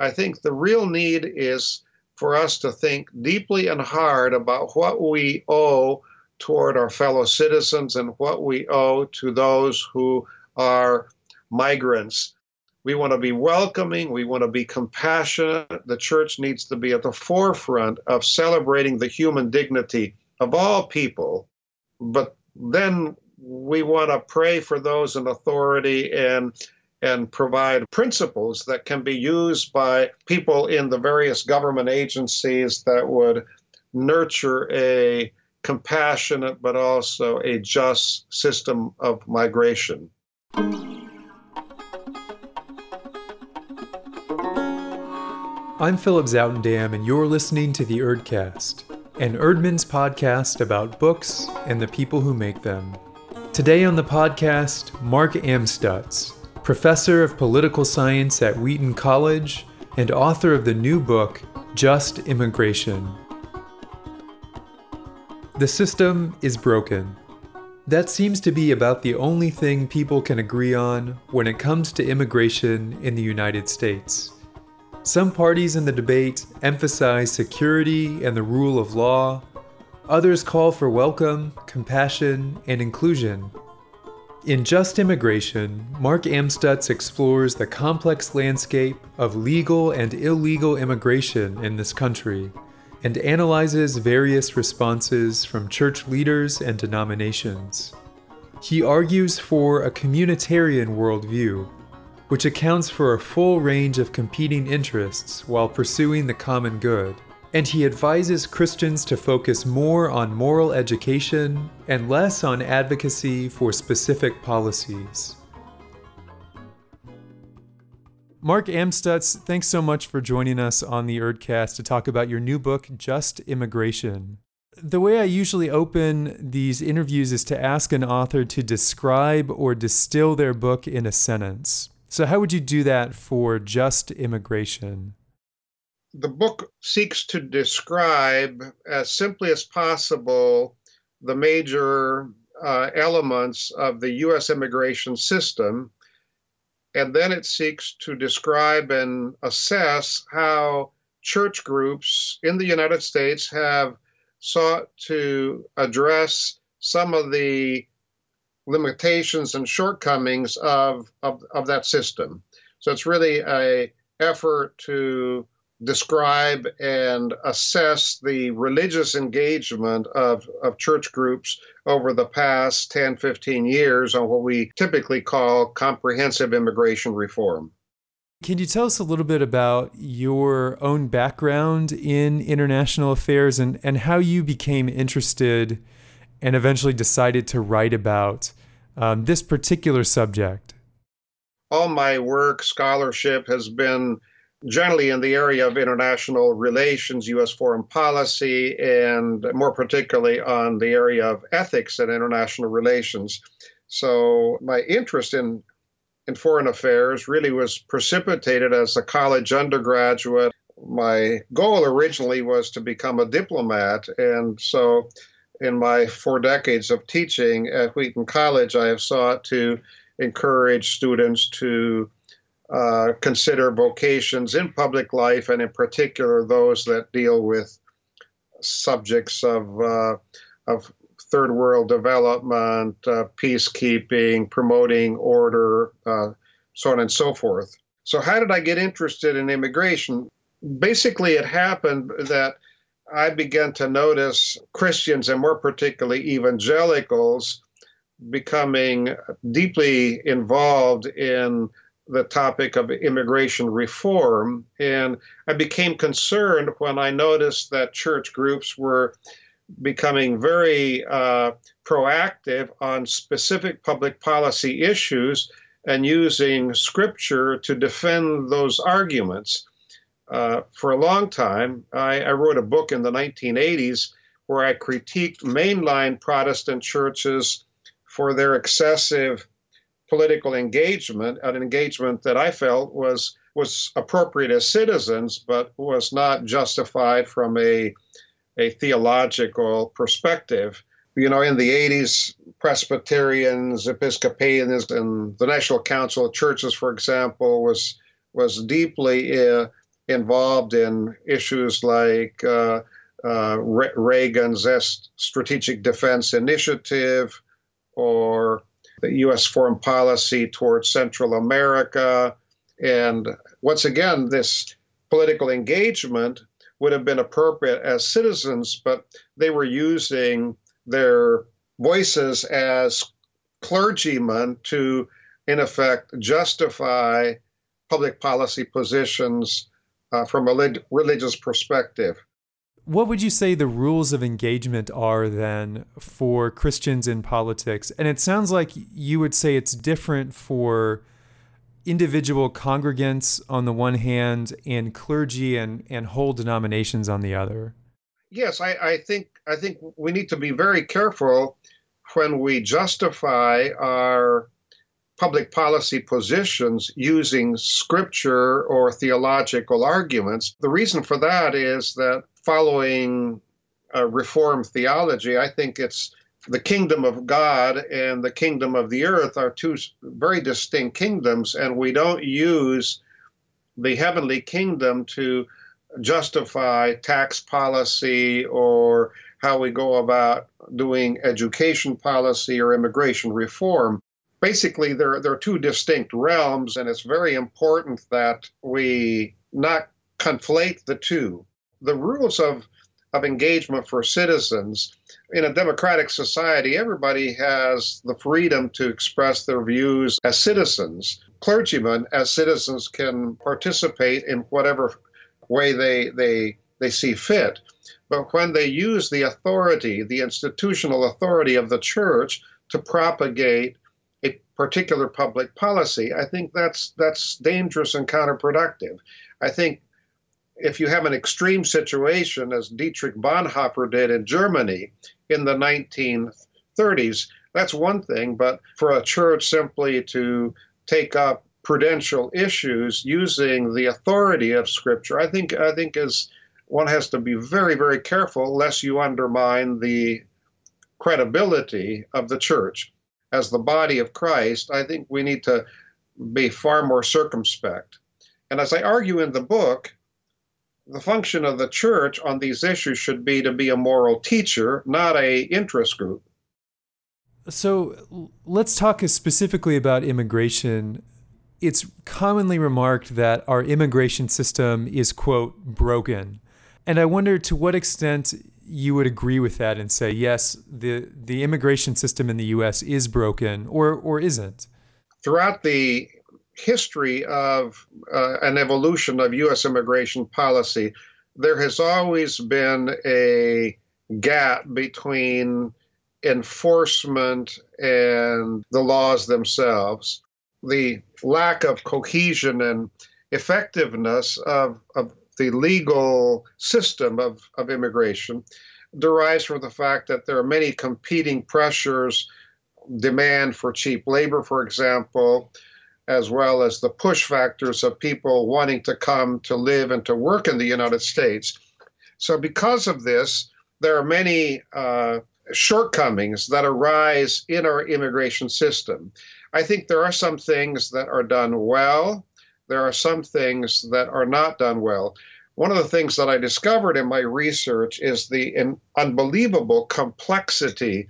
I think the real need is for us to think deeply and hard about what we owe toward our fellow citizens and what we owe to those who are migrants. We want to be welcoming. We want to be compassionate. The church needs to be at the forefront of celebrating the human dignity of all people. But then we want to pray for those in authority and and provide principles that can be used by people in the various government agencies that would nurture a compassionate but also a just system of migration. I'm Philip Zoutendam, and you're listening to the EerdCast, an Eerdmans podcast about books and the people who make them. Today on the podcast, Mark Amstutz, professor of political science at Wheaton College and author of the new book, Just Immigration. The system is broken. That seems to be about the only thing people can agree on when it comes to immigration in the United States. Some parties in the debate emphasize security and the rule of law. Others call for welcome, compassion, and inclusion. In Just Immigration, Mark Amstutz explores the complex landscape of legal and illegal immigration in this country and analyzes various responses from church leaders and denominations. He argues for a communitarian worldview which accounts for a full range of competing interests while pursuing the common good. And he advises Christians to focus more on moral education and less on advocacy for specific policies. Mark Amstutz, thanks so much for joining us on the EerdCast to talk about your new book, Just Immigration. The way I usually open these interviews is to ask an author to describe or distill their book in a sentence. So, how would you do that for just immigration? The book seeks to describe as simply as possible the major uh, elements of the U.S. immigration system, and then it seeks to describe and assess how church groups in the United States have sought to address some of the limitations and shortcomings of, of, of that system. So it's really a effort to describe and assess the religious engagement of, of church groups over the past 10, 15 years on what we typically call comprehensive immigration reform. Can you tell us a little bit about your own background in international affairs and, and how you became interested and eventually decided to write about um, this particular subject? All my work, scholarship has been generally in the area of international relations, U.S. foreign policy, and more particularly on the area of ethics and international relations. So my interest in in foreign affairs really was precipitated as a college undergraduate. My goal originally was to become a diplomat, and so in my four decades of teaching at Wheaton College, I have sought to encourage students to uh, consider vocations in public life, and in particular those that deal with subjects of uh, of third world development, uh, peacekeeping, promoting order, uh, so on and so forth. So, how did I get interested in immigration? Basically, it happened that I began to notice Christians, and more particularly evangelicals, becoming deeply involved in the topic of immigration reform. And I became concerned when I noticed that church groups were becoming very uh, proactive on specific public policy issues and using scripture to defend those arguments. Uh, for a long time, I, I, wrote a book in the 1980s where I critiqued mainline Protestant churches for their excessive political engagement, an engagement that I felt was was appropriate as citizens, but was not justified from a a theological perspective. You know, in the 80s, Presbyterians, Episcopalians, and the National Council of Churches, for example, was was deeply uh, involved in issues like uh, uh, Re- Reagan's Strategic Defense Initiative or U.S. foreign policy towards Central America. And once again, this political engagement would have been appropriate as citizens, but they were using their voices as clergymen to, in effect, justify public policy positions uh, from a religious perspective. What would you say the rules of engagement are then for Christians in politics? And it sounds like you would say it's different for individual congregants on the one hand and clergy and, and whole denominations on the other. Yes, I, I think I think we need to be very careful when we justify our public policy positions using scripture or theological arguments. The reason for that is that following uh, Reformed theology, I think it's the kingdom of God and the kingdom of the earth are two very distinct kingdoms, and we don't use the heavenly kingdom to justify tax policy or how we go about doing education policy or immigration reform. Basically, there, there are two distinct realms, and it's very important that we not conflate the two. The rules of, of engagement for citizens in a democratic society, everybody has the freedom to express their views as citizens. Clergymen, as citizens, can participate in whatever way they, they, they see fit. But when they use the authority, the institutional authority of the church to propagate a particular public policy, I think that's that's dangerous and counterproductive. I think if you have an extreme situation, as Dietrich Bonhoeffer did in Germany in the 1930s, that's one thing. But for a church simply to take up prudential issues using the authority of Scripture, I think I think is one has to be very very careful lest you undermine the credibility of the church as the body of Christ. I think we need to be far more circumspect. And as I argue in the book, the function of the church on these issues should be to be a moral teacher, not a interest group. So let's talk specifically about immigration. It's commonly remarked that our immigration system is, quote, broken. And I wonder to what extent you would agree with that and say, yes, the, the immigration system in the US is broken or, or isn't. Throughout the history of uh, an evolution of U.S. immigration policy, there has always been a gap between enforcement and the laws themselves. The lack of cohesion and effectiveness of, of the legal system of, of immigration derives from the fact that there are many competing pressures demand for cheap labor, for example, as well as the push factors of people wanting to come to live and to work in the United States. So, because of this, there are many uh, shortcomings that arise in our immigration system. I think there are some things that are done well, there are some things that are not done well. One of the things that I discovered in my research is the unbelievable complexity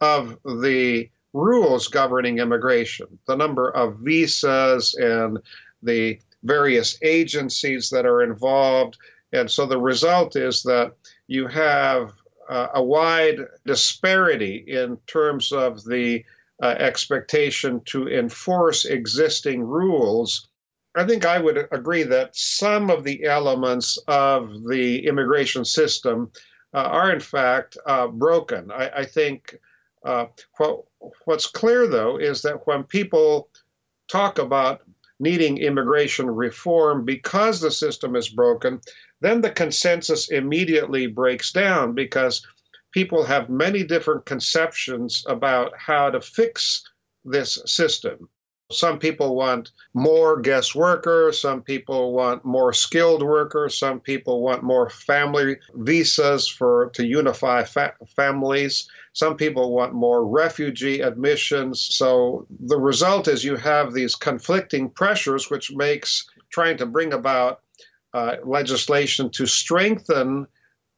of the rules governing immigration, the number of visas and the various agencies that are involved. And so the result is that you have uh, a wide disparity in terms of the uh, expectation to enforce existing rules. I think I would agree that some of the elements of the immigration system uh, are, in fact, uh, broken. I, I think uh, what, what's clear, though, is that when people talk about needing immigration reform because the system is broken, then the consensus immediately breaks down because people have many different conceptions about how to fix this system. Some people want more guest workers. Some people want more skilled workers. Some people want more family visas for to unify fa- families. Some people want more refugee admissions. So the result is you have these conflicting pressures, which makes trying to bring about uh, legislation to strengthen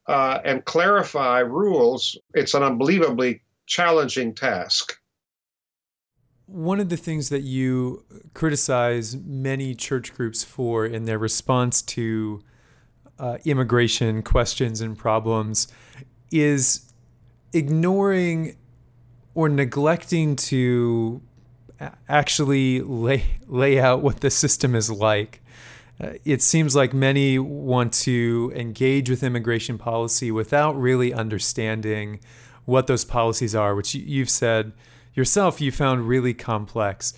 uh, and clarify rules, it's an unbelievably challenging task. One of the things that you criticize many church groups for in their response to uh, immigration questions and problems is ignoring or neglecting to actually lay, lay out what the system is like. Uh, it seems like many want to engage with immigration policy without really understanding what those policies are, which you've said yourself you found really complex.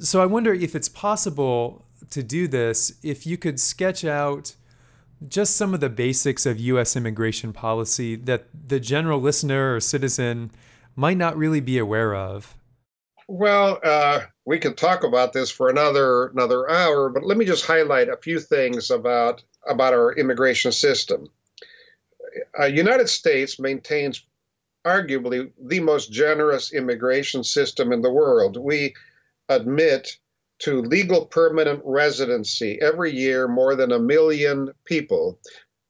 So I wonder if it's possible to do this, if you could sketch out just some of the basics of US immigration policy that the general listener or citizen might not really be aware of. Well, uh, we could talk about this for another another hour, but let me just highlight a few things about about our immigration system. Uh, United States maintains arguably the most generous immigration system in the world. We admit to legal permanent residency every year more than a million people.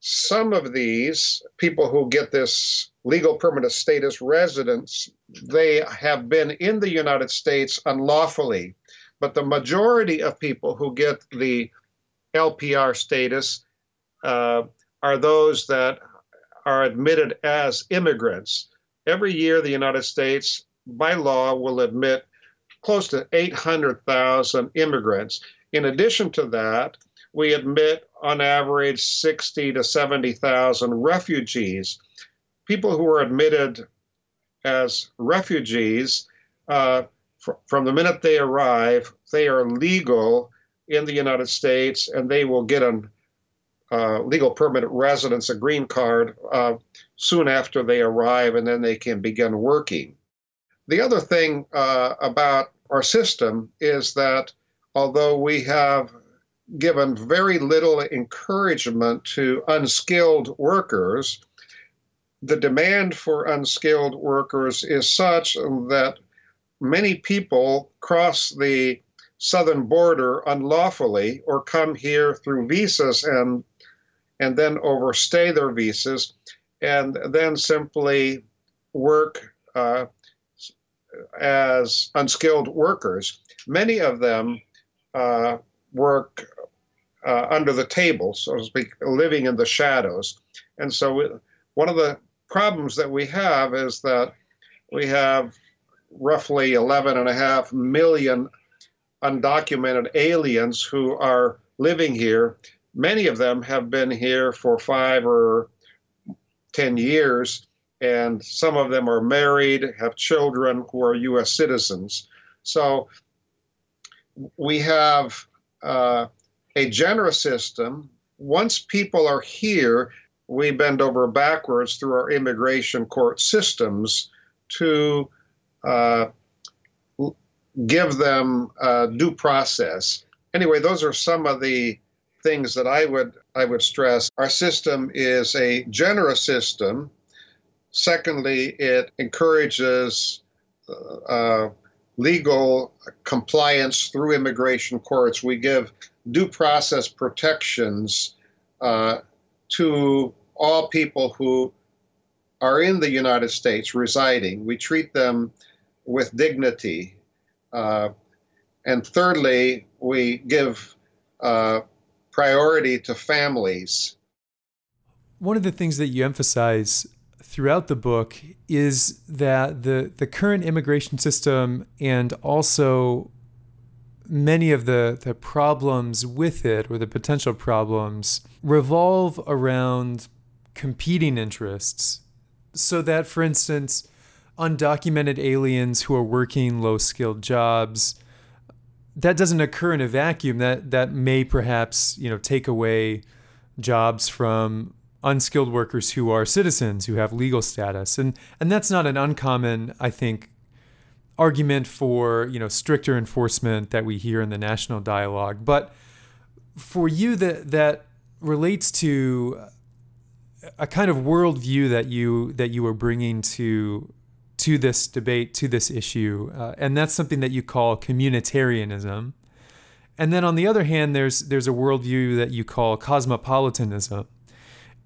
Some of these people who get this legal permanent status residents, they have been in the United States unlawfully. But the majority of people who get the LPR status uh, are those that are admitted as immigrants. Every year, the United States, by law, will admit close to 800,000 immigrants. In addition to that, we admit on average 60 to 70,000 refugees. People who are admitted as refugees, uh, fr- from the minute they arrive, they are legal in the United States and they will get a uh, legal permanent residence, a green card, uh, soon after they arrive, and then they can begin working. The other thing uh, about our system is that although we have given very little encouragement to unskilled workers, the demand for unskilled workers is such that many people cross the southern border unlawfully or come here through visas and and then overstay their visas and then simply work uh, as unskilled workers. Many of them uh, work uh, under the table, so to speak, living in the shadows. And so, we, one of the problems that we have is that we have roughly 11.5 million undocumented aliens who are living here. Many of them have been here for five or 10 years, and some of them are married, have children who are U.S. citizens. So we have uh, a generous system. Once people are here, we bend over backwards through our immigration court systems to uh, give them uh, due process. Anyway, those are some of the things that I would I would stress. Our system is a generous system Secondly, it encourages uh, legal compliance through immigration courts. We give due process protections uh, to all people who are in the United States residing. We treat them with dignity. Uh, and thirdly, we give uh, priority to families. One of the things that you emphasize throughout the book is that the the current immigration system and also many of the, the problems with it or the potential problems revolve around competing interests. So that for instance, undocumented aliens who are working low skilled jobs that doesn't occur in a vacuum. That that may perhaps you know take away jobs from unskilled workers who are citizens who have legal status. And and that's not an uncommon i think argument for you know stricter enforcement that we hear in the national dialogue. But for you that that relates to a kind of worldview that you that you are bringing to to this debate to this issue uh, and that's something that you call communitarianism And then on the other hand, there's there's a worldview that you call cosmopolitanism,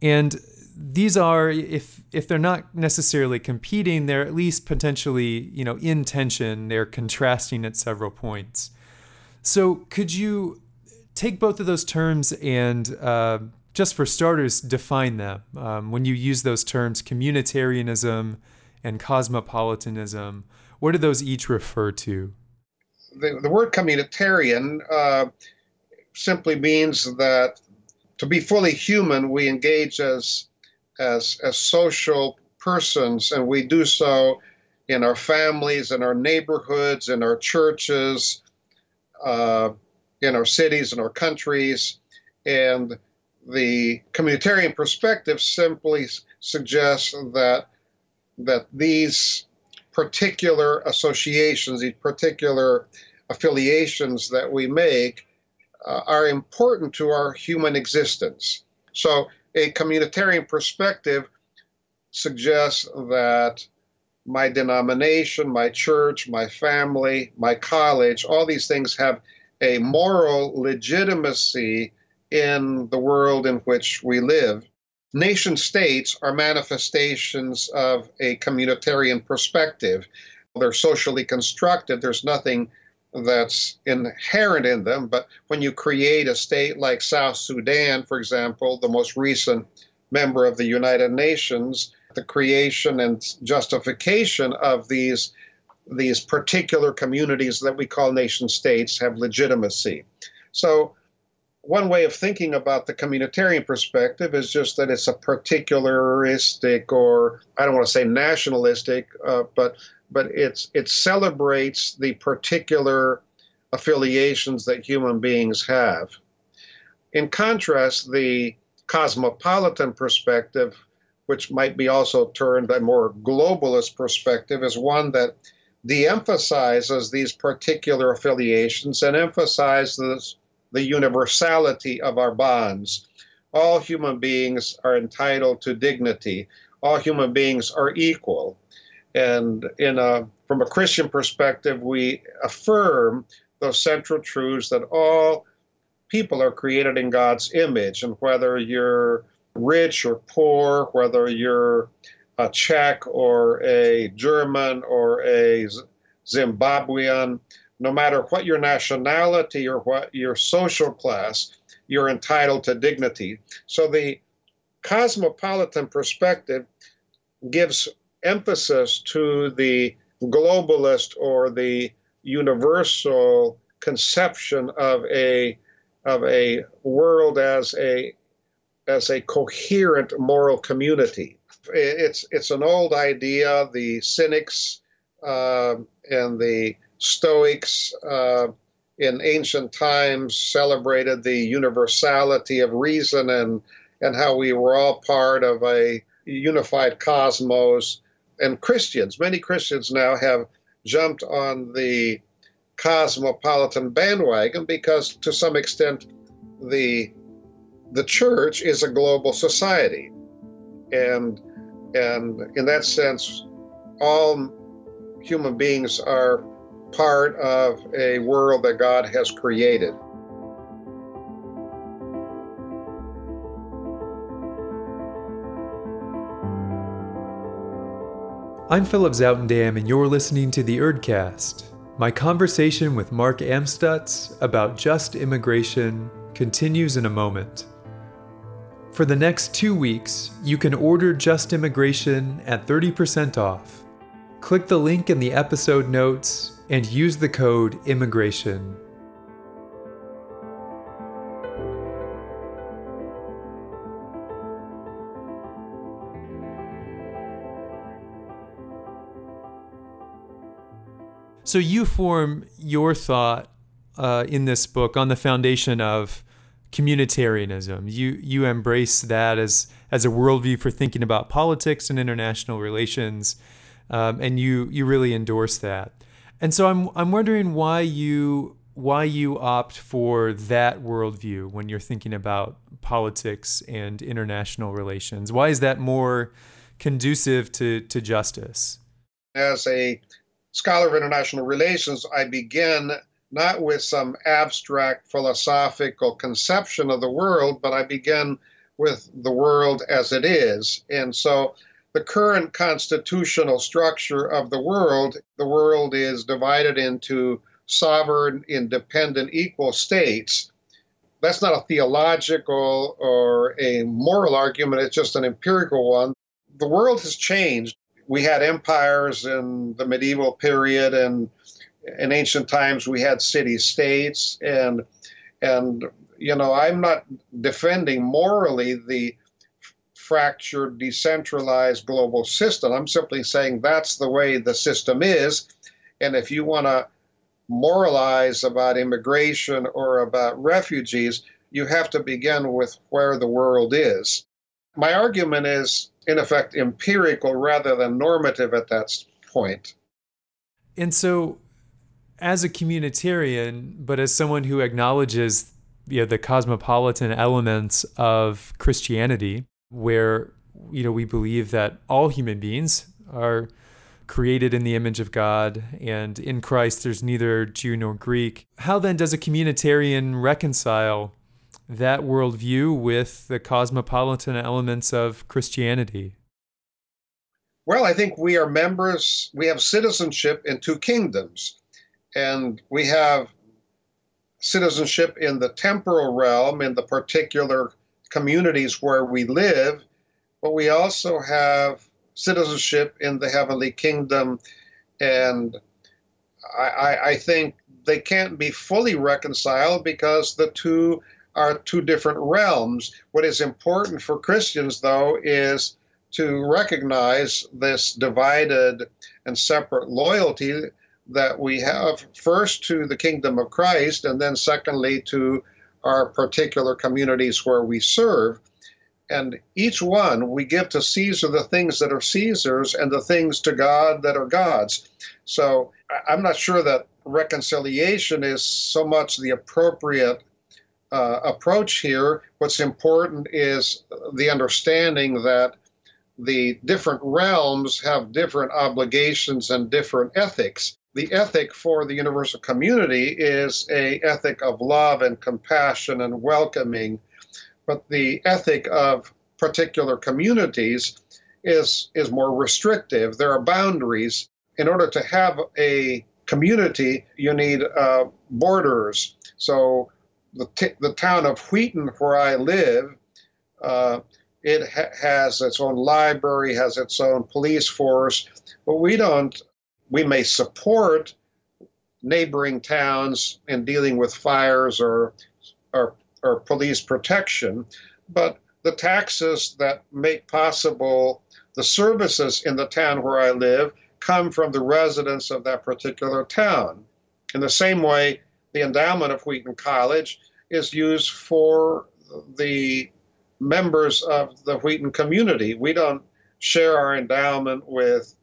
and these are if if they're not necessarily competing, they're at least potentially you know in tension. They're contrasting at several points. So could you take both of those terms and uh, just for starters define them um, when you use those terms communitarianism and cosmopolitanism? What do those each refer to? The, the word communitarian uh, simply means that to be fully human, we engage as as as social persons, and we do so in our families, in our neighborhoods, in our churches, uh, in our cities, in our countries, and the communitarian perspective simply suggests that that these particular associations, these particular affiliations that we make, uh, are important to our human existence. So a communitarian perspective suggests that my denomination, my church, my family, my college, all these things have a moral legitimacy in the world in which we live. Nation states are manifestations of a communitarian perspective. They're socially constructed, there's nothing that's inherent in them. But when you create a state like South Sudan, for example, the most recent member of the United Nations, the creation and justification of these these particular communities that we call nation states have legitimacy. So one way of thinking about the communitarian perspective is just that it's a particularistic or I don't want to say nationalistic, uh, but but it's it celebrates the particular affiliations that human beings have. In contrast, the cosmopolitan perspective, which might be also termed a more globalist perspective, is one that de-emphasizes these particular affiliations and emphasizes the universality of our bonds. All human beings are entitled to dignity. All human beings are equal. And in a, from a Christian perspective, we affirm those central truths that all people are created in God's image. And whether you're rich or poor, whether you're a Czech or a German or a Zimbabwean, no matter what your nationality or what your social class, you're entitled to dignity. So the cosmopolitan perspective gives emphasis to the globalist or the universal conception of a of a world as a as a coherent moral community. It's it's an old idea. The cynics uh, and the Stoics uh, in ancient times celebrated the universality of reason and and how we were all part of a unified cosmos. And Christians, many Christians now have jumped on the cosmopolitan bandwagon because to some extent the the church is a global society. And and in that sense all human beings are part of a world that God has created. I'm Philip Zoutendam, and you're listening to the EerdCast. My conversation with Mark Amstutz about just immigration continues in a moment. For the next two weeks, you can order Just Immigration at 30% off. Click the link in the episode notes and use the code IMMIGRATION. So you form your thought uh, in this book on the foundation of communitarianism. You you embrace that as as a worldview for thinking about politics and international relations, um, and you you really endorse that. And so I'm I'm wondering why you why you opt for that worldview when you're thinking about politics and international relations. Why is that more conducive to to justice? As a scholar of international relations, I begin not with some abstract philosophical conception of the world, but I begin with the world as it is. And so the current constitutional structure of the world, the world is divided into sovereign, independent, equal states. That's not a theological or a moral argument, it's just an empirical one. The world has changed. We had empires in the medieval period and in ancient times we had city states and and you know i'm not defending morally the fractured decentralized global system. I'm simply saying that's the way the system is. And if you want to moralize about immigration or about refugees you have to begin with where the world is. My argument is in effect empirical rather than normative at that point. and so as a communitarian, but as someone who acknowledges you know, the cosmopolitan elements of Christianity, where you know we believe that all human beings are created in the image of God, and in Christ there's neither Jew nor Greek. How then does a communitarian reconcile that worldview with the cosmopolitan elements of Christianity? Well, I think we are members, we have citizenship in two kingdoms and we have citizenship in the temporal realm, in the particular communities where we live, but we also have citizenship in the heavenly kingdom. And I, I, think they can't be fully reconciled because the two are two different realms. What is important for Christians, though, is to recognize this divided and separate loyalty that we have first to the kingdom of Christ, and then secondly to our particular communities where we serve. And each one, we give to Caesar the things that are Caesar's and the things to God that are God's. So I'm not sure that reconciliation is so much the appropriate uh, approach here. What's important is the understanding that the different realms have different obligations and different ethics the ethic for the universal community is a ethic of love and compassion and welcoming but the ethic of particular communities is is more restrictive. There are boundaries. In order to have a community you need uh, borders. So the, t- the town of wheaton where i live uh, it ha- has its own library has its own police force but we don't we may support neighboring towns in dealing with fires or, or, or police protection, but the taxes that make possible the services in the town where I live come from the residents of that particular town. In the same way, the endowment of Wheaton College is used for the members of the Wheaton community. We don't share our endowment with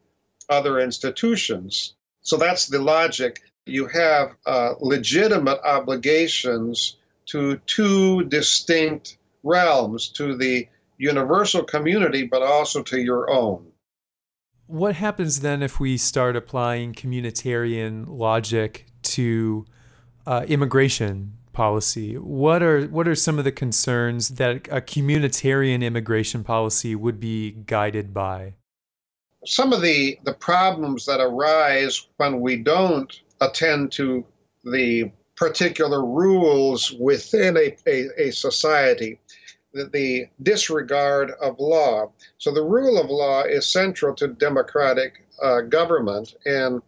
other institutions. So that's the logic. You have uh, legitimate obligations to two distinct realms to the universal community, but also to your own. What happens then if we start applying communitarian logic to uh, immigration policy? What are what are some of the concerns that a communitarian immigration policy would be guided by? Some of the, the problems that arise when we don't attend to the particular rules within a, a, a society, the, the, disregard of law. So the rule of law is central to democratic uh, government and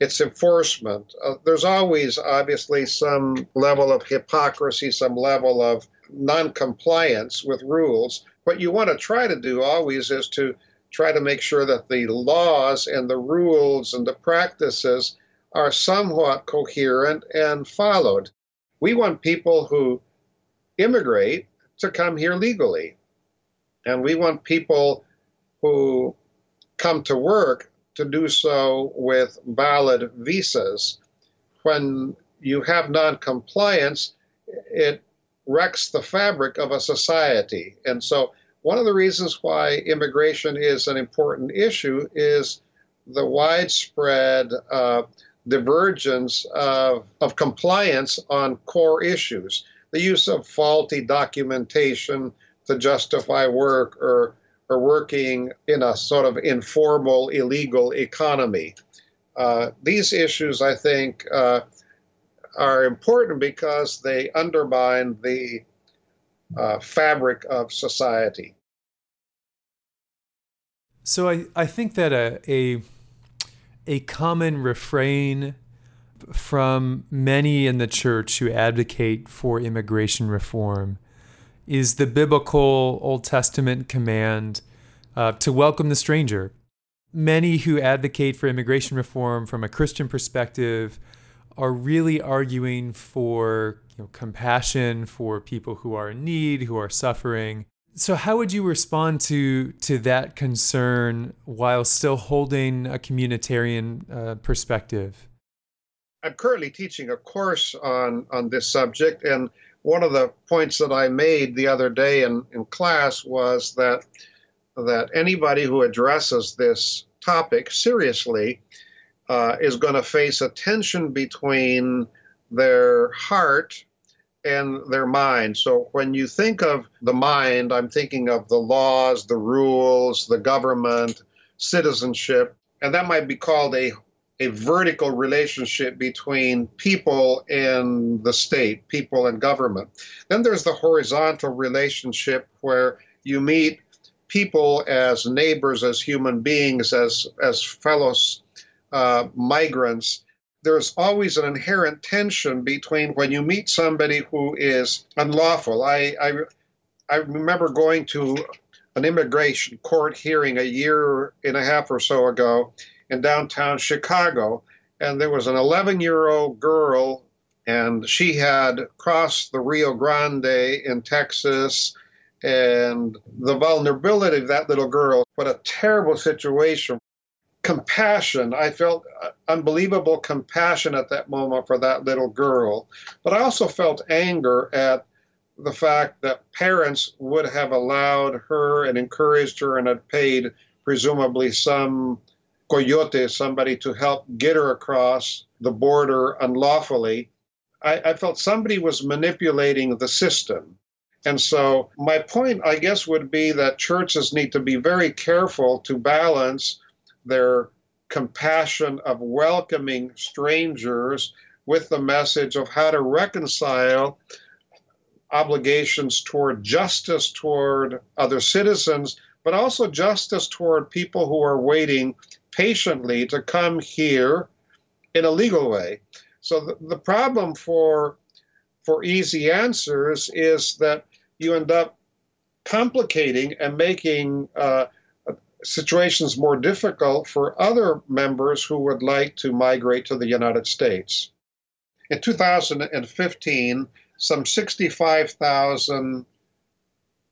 its enforcement. Uh, there's always, obviously, some level of hypocrisy, some level of noncompliance with rules. What you want to try to do always is to try to make sure that the laws and the rules and the practices are somewhat coherent and followed. We want people who immigrate to come here legally. And we want people who come to work to do so with valid visas. When you have noncompliance, it wrecks the fabric of a society. And so one of the reasons why immigration is an important issue is the widespread uh, divergence of, of compliance on core issues. The use of faulty documentation to justify work or, or working in a sort of informal, illegal economy. Uh, these issues, I think, uh, are important because they undermine the uh, fabric of society. So I, I think that a, a a common refrain from many in the church who advocate for immigration reform is the biblical Old Testament command uh, to welcome the stranger. Many who advocate for immigration reform from a Christian perspective are really arguing for you know, compassion for people who are in need, who are suffering. So, how would you respond to to that concern while still holding a communitarian uh, perspective? I'm currently teaching a course on on this subject, and one of the points that I made the other day in, in class was that that anybody who addresses this topic seriously uh, is going to face a tension between their heart and their mind. So when you think of the mind, I'm thinking of the laws, the rules, the government, citizenship, and that might be called a a vertical relationship between people and the state, people and government. Then there's the horizontal relationship where you meet people as neighbors, as human beings, as as fellows uh, migrants, there's always an inherent tension between when you meet somebody who is unlawful. I, I, I remember going to an immigration court hearing a year and a half or so ago in downtown Chicago, and there was an 11 year old girl, and she had crossed the Rio Grande in Texas. And the vulnerability of that little girl, what a terrible situation compassion. I felt unbelievable compassion at that moment for that little girl. But I also felt anger at the fact that parents would have allowed her and encouraged her and had paid, presumably, some coyote, somebody to help get her across the border unlawfully. I, I felt somebody was manipulating the system. And so, my point, I guess, would be that churches need to be very careful to balance their compassion of welcoming strangers with the message of how to reconcile obligations toward justice toward other citizens, but also justice toward people who are waiting patiently to come here in a legal way. So the, the problem for for easy answers is that you end up complicating and making uh, situations more difficult for other members who would like to migrate to the United States. In 2015, some 65,000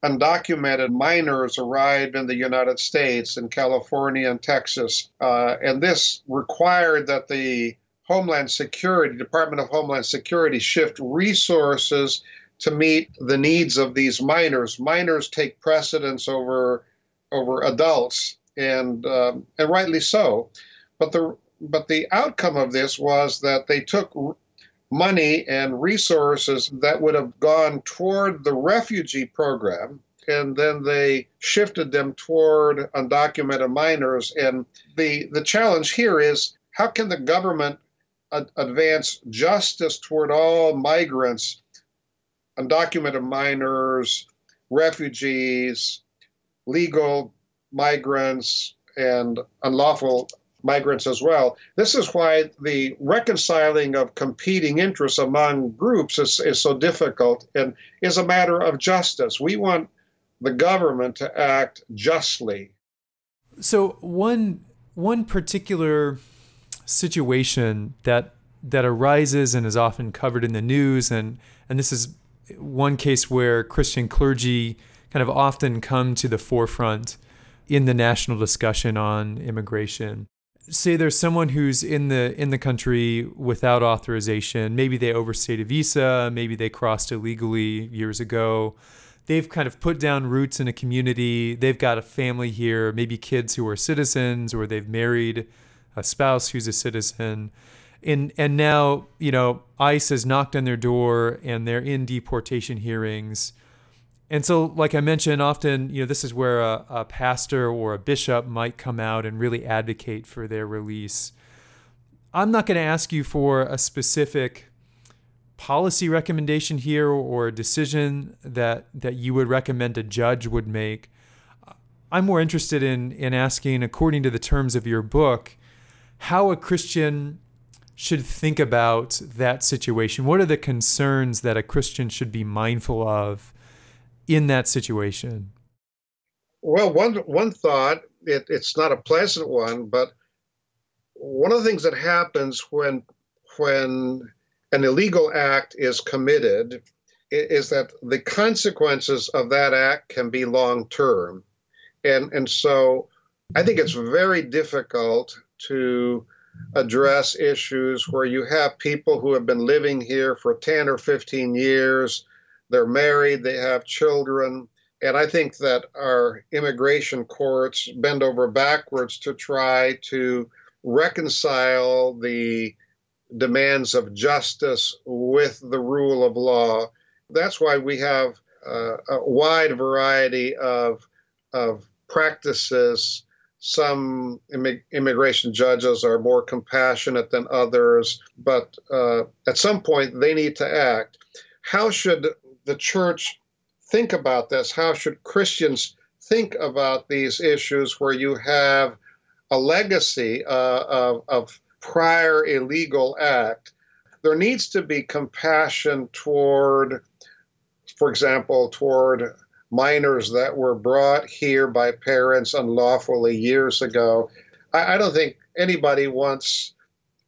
undocumented minors arrived in the United States in California and Texas. Uh, and this required that the Homeland Security, Department of Homeland Security, shift resources to meet the needs of these minors. Minors take precedence over over adults, and um, and rightly so. But the but the outcome of this was that they took money and resources that would have gone toward the refugee program and then they shifted them toward undocumented minors and the the challenge here is how can the government ad- advance justice toward all migrants undocumented minors refugees legal migrants and unlawful migrants as well. This is why the reconciling of competing interests among groups is, is so difficult and is a matter of justice. We want the government to act justly. So one one particular situation that that arises and is often covered in the news and and this is one case where Christian clergy kind of often come to the forefront in the national discussion on immigration. Say there's someone who's in the in the country without authorization. Maybe they overstayed a visa. Maybe they crossed illegally years ago. They've kind of put down roots in a community. They've got a family here. Maybe kids who are citizens, or they've married a spouse who's a citizen. and and now you know ICE has knocked on their door and they're in deportation hearings. And so, like I mentioned, often you know this is where a, a pastor or a bishop might come out and really advocate for their release. I'm not going to ask you for a specific policy recommendation here or a decision that that you would recommend a judge would make. I'm more interested in in asking, according to the terms of your book, how a Christian should think about that situation? What are the concerns that a Christian should be mindful of in that situation? Well, one one thought it, it's not a pleasant one, but one of the things that happens when when an illegal act is committed is that the consequences of that act can be long term, and and so I think it's very difficult to address issues where you have people who have been living here for 10 or 15 years, they're married, they have children. And I think that our immigration courts bend over backwards to try to reconcile the demands of justice with the rule of law. That's why we have uh, a wide variety of, of practices some immigration judges are more compassionate than others, but uh, at some point they need to act. How should the church think about this? How should Christians think about these issues where you have a legacy uh, of, of prior illegal act? There needs to be compassion toward, for example, toward minors that were brought here by parents unlawfully years ago. I, I don't think anybody wants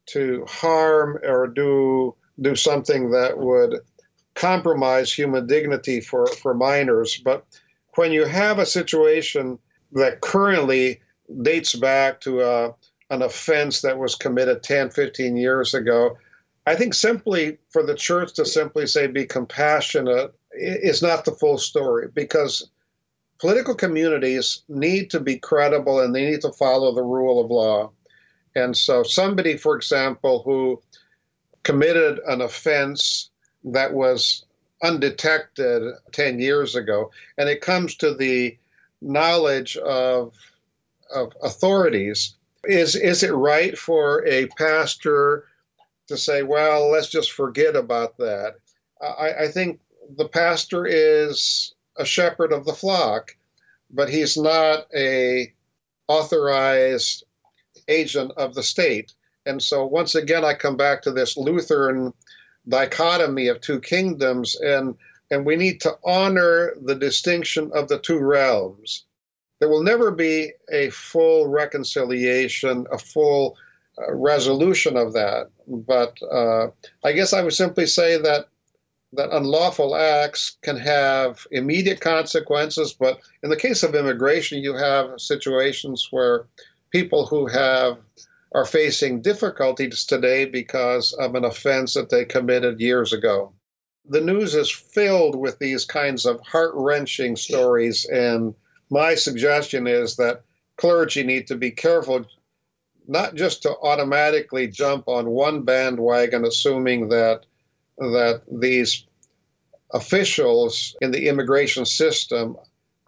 to harm or do do something that would compromise human dignity for, for minors. But when you have a situation that currently dates back to uh, an offense that was committed 10, 15 years ago, I think simply for the church to simply say be compassionate is not the full story because political communities need to be credible and they need to follow the rule of law. And so, somebody, for example, who committed an offense that was undetected 10 years ago, and it comes to the knowledge of, of authorities, is, is it right for a pastor to say, well, let's just forget about that? I, I think the pastor is a shepherd of the flock, but he's not a authorized agent of the state. And so once again, I come back to this Lutheran dichotomy of two kingdoms, and and we need to honor the distinction of the two realms. There will never be a full reconciliation, a full uh, resolution of that. But uh, I guess I would simply say that that unlawful acts can have immediate consequences, but in the case of immigration, you have situations where people who have are facing difficulties today because of an offense that they committed years ago. The news is filled with these kinds of heart wrenching stories, and my suggestion is that clergy need to be careful not just to automatically jump on one bandwagon, assuming that that these officials in the immigration system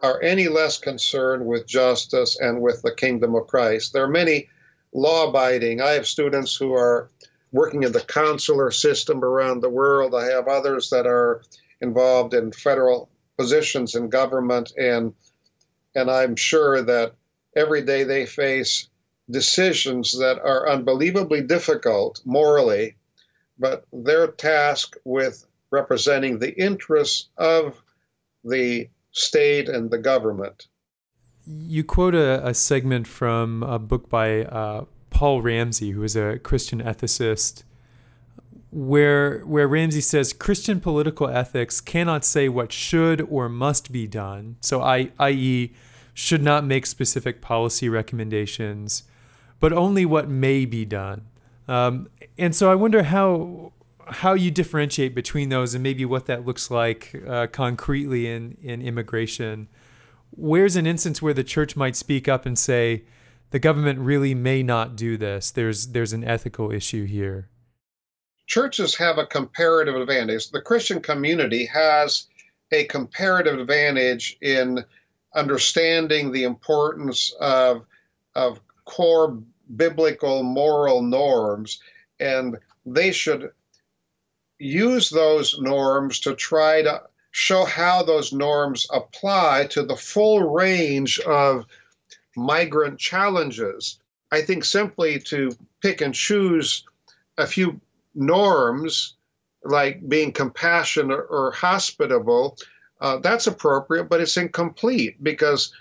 are any less concerned with justice and with the kingdom of Christ. There are many law abiding. I have students who are working in the consular system around the world. I have others that are involved in federal positions in government and and I'm sure that every day they face decisions that are unbelievably difficult morally, but they're tasked with representing the interests of the state and the government. You quote a, a segment from a book by uh, Paul Ramsey, who is a Christian ethicist, where where Ramsey says Christian political ethics cannot say what should or must be done. So, I, i.e., should not make specific policy recommendations, but only what may be done. Um, and so, I wonder how how you differentiate between those and maybe what that looks like uh, concretely in, in immigration. Where's an instance where the church might speak up and say, the government really may not do this. There's there's an ethical issue here. churches have a comparative advantage. The Christian community has a comparative advantage in understanding the importance of, of core biblical moral norms, and they should use those norms to try to show how those norms apply to the full range of migrant challenges. I think simply to pick and choose a few norms, like being compassionate or hospitable, uh, that's appropriate, but it's incomplete because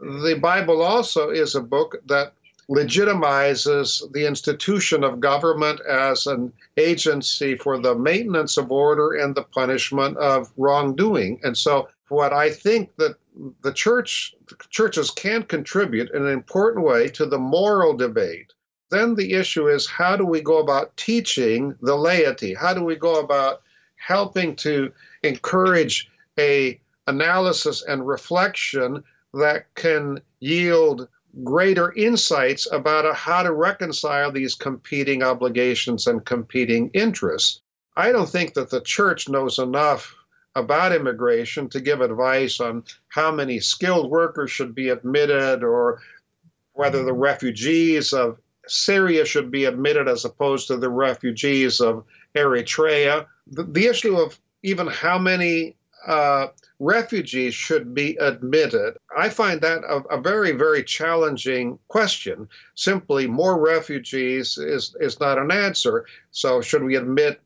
the Bible also is a book that legitimizes the institution of government as an agency for the maintenance of order and the punishment of wrongdoing. And so, what I think that the church churches can contribute in an important way to the moral debate. Then the issue is how do we go about teaching the laity? How do we go about helping to encourage a analysis and reflection that can yield greater insights about how to reconcile these competing obligations and competing interests. I don't think that the church knows enough about immigration to give advice on how many skilled workers should be admitted or whether the refugees of Syria should be admitted as opposed to the refugees of Eritrea. The, the issue of even how many uh, refugees should be admitted. I find that a, a, very, very challenging question. Simply, more refugees is, is not an answer. So, should we admit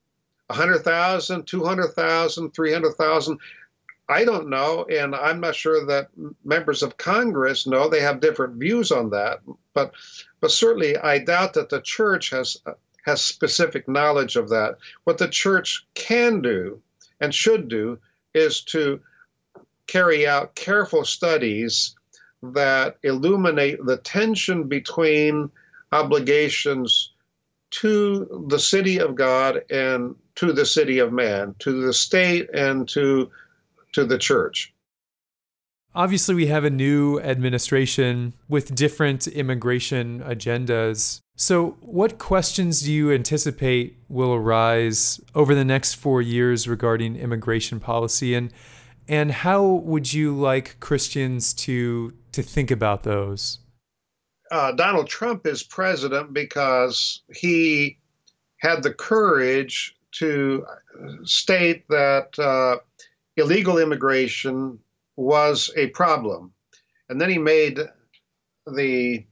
100,000, 200,000, 300,000? I don't know, and I'm not sure that members of Congress know. They have different views on that, but but certainly I doubt that the church has has specific knowledge of that. What the church can do and should do is to carry out careful studies that illuminate the tension between obligations to the city of God and to the city of man, to the state and to to the church. Obviously, we have a new administration with different immigration agendas. So, what questions do you anticipate will arise over the next four years regarding immigration policy, and and how would you like Christians to to think about those? Uh, Donald Trump is president because he had the courage to state that uh, illegal immigration was a problem. And then he made the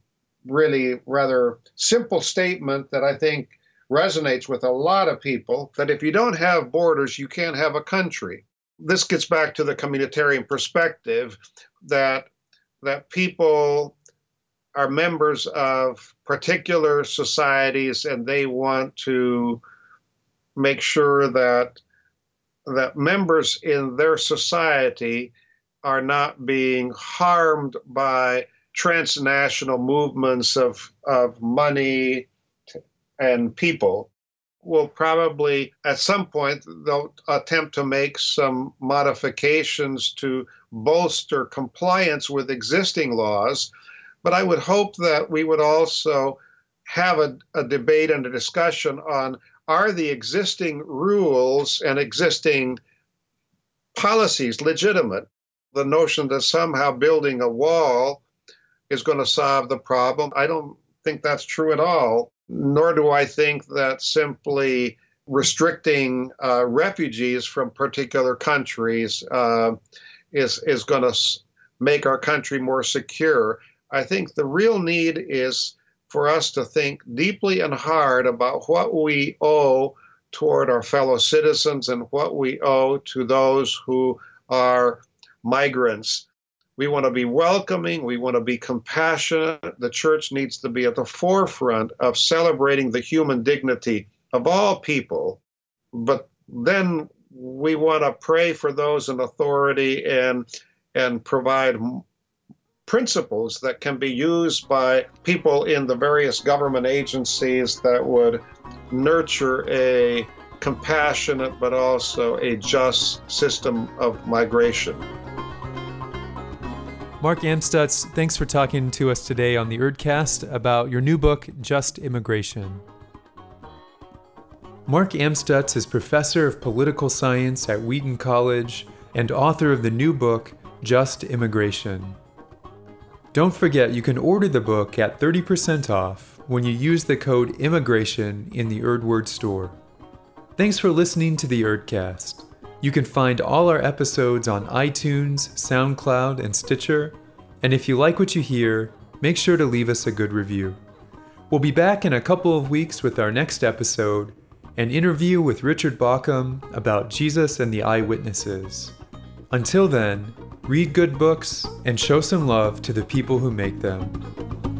really rather simple statement that I think resonates with a lot of people that if you don't have borders, you can't have a country. This gets back to the communitarian perspective that that people are members of particular societies and they want to make sure that that members in their society are not being harmed by transnational movements of, of money and people will probably at some point they'll attempt to make some modifications to bolster compliance with existing laws but i would hope that we would also have a, a debate and a discussion on are the existing rules and existing policies legitimate? The notion that somehow building a wall is going to solve the problem, I don't think that's true at all. Nor do I think that simply restricting uh, refugees from particular countries uh, is is going to make our country more secure. I think the real need is for us to think deeply and hard about what we owe toward our fellow citizens and what we owe to those who are migrants. We want to be welcoming, we want to be compassionate. The church needs to be at the forefront of celebrating the human dignity of all people. But then we want to pray for those in authority and and provide principles that can be used by people in the various government agencies that would nurture a compassionate but also a just system of migration. Mark Amstutz, thanks for talking to us today on the EerdCast about your new book, Just Immigration. Mark Amstutz is professor of political science at Wheaton College and author of the new book, Just Immigration. Don't forget you can order the book at 30% off when you use the code IMMIGRATION in the EerdWord store. Thanks for listening to the EerdCast. You can find all our episodes on iTunes, SoundCloud, and Stitcher. And if you like what you hear, make sure to leave us a good review. We'll be back in a couple of weeks with our next episode an interview with Richard Bauckham about Jesus and the eyewitnesses. Until then, read good books and show some love to the people who make them.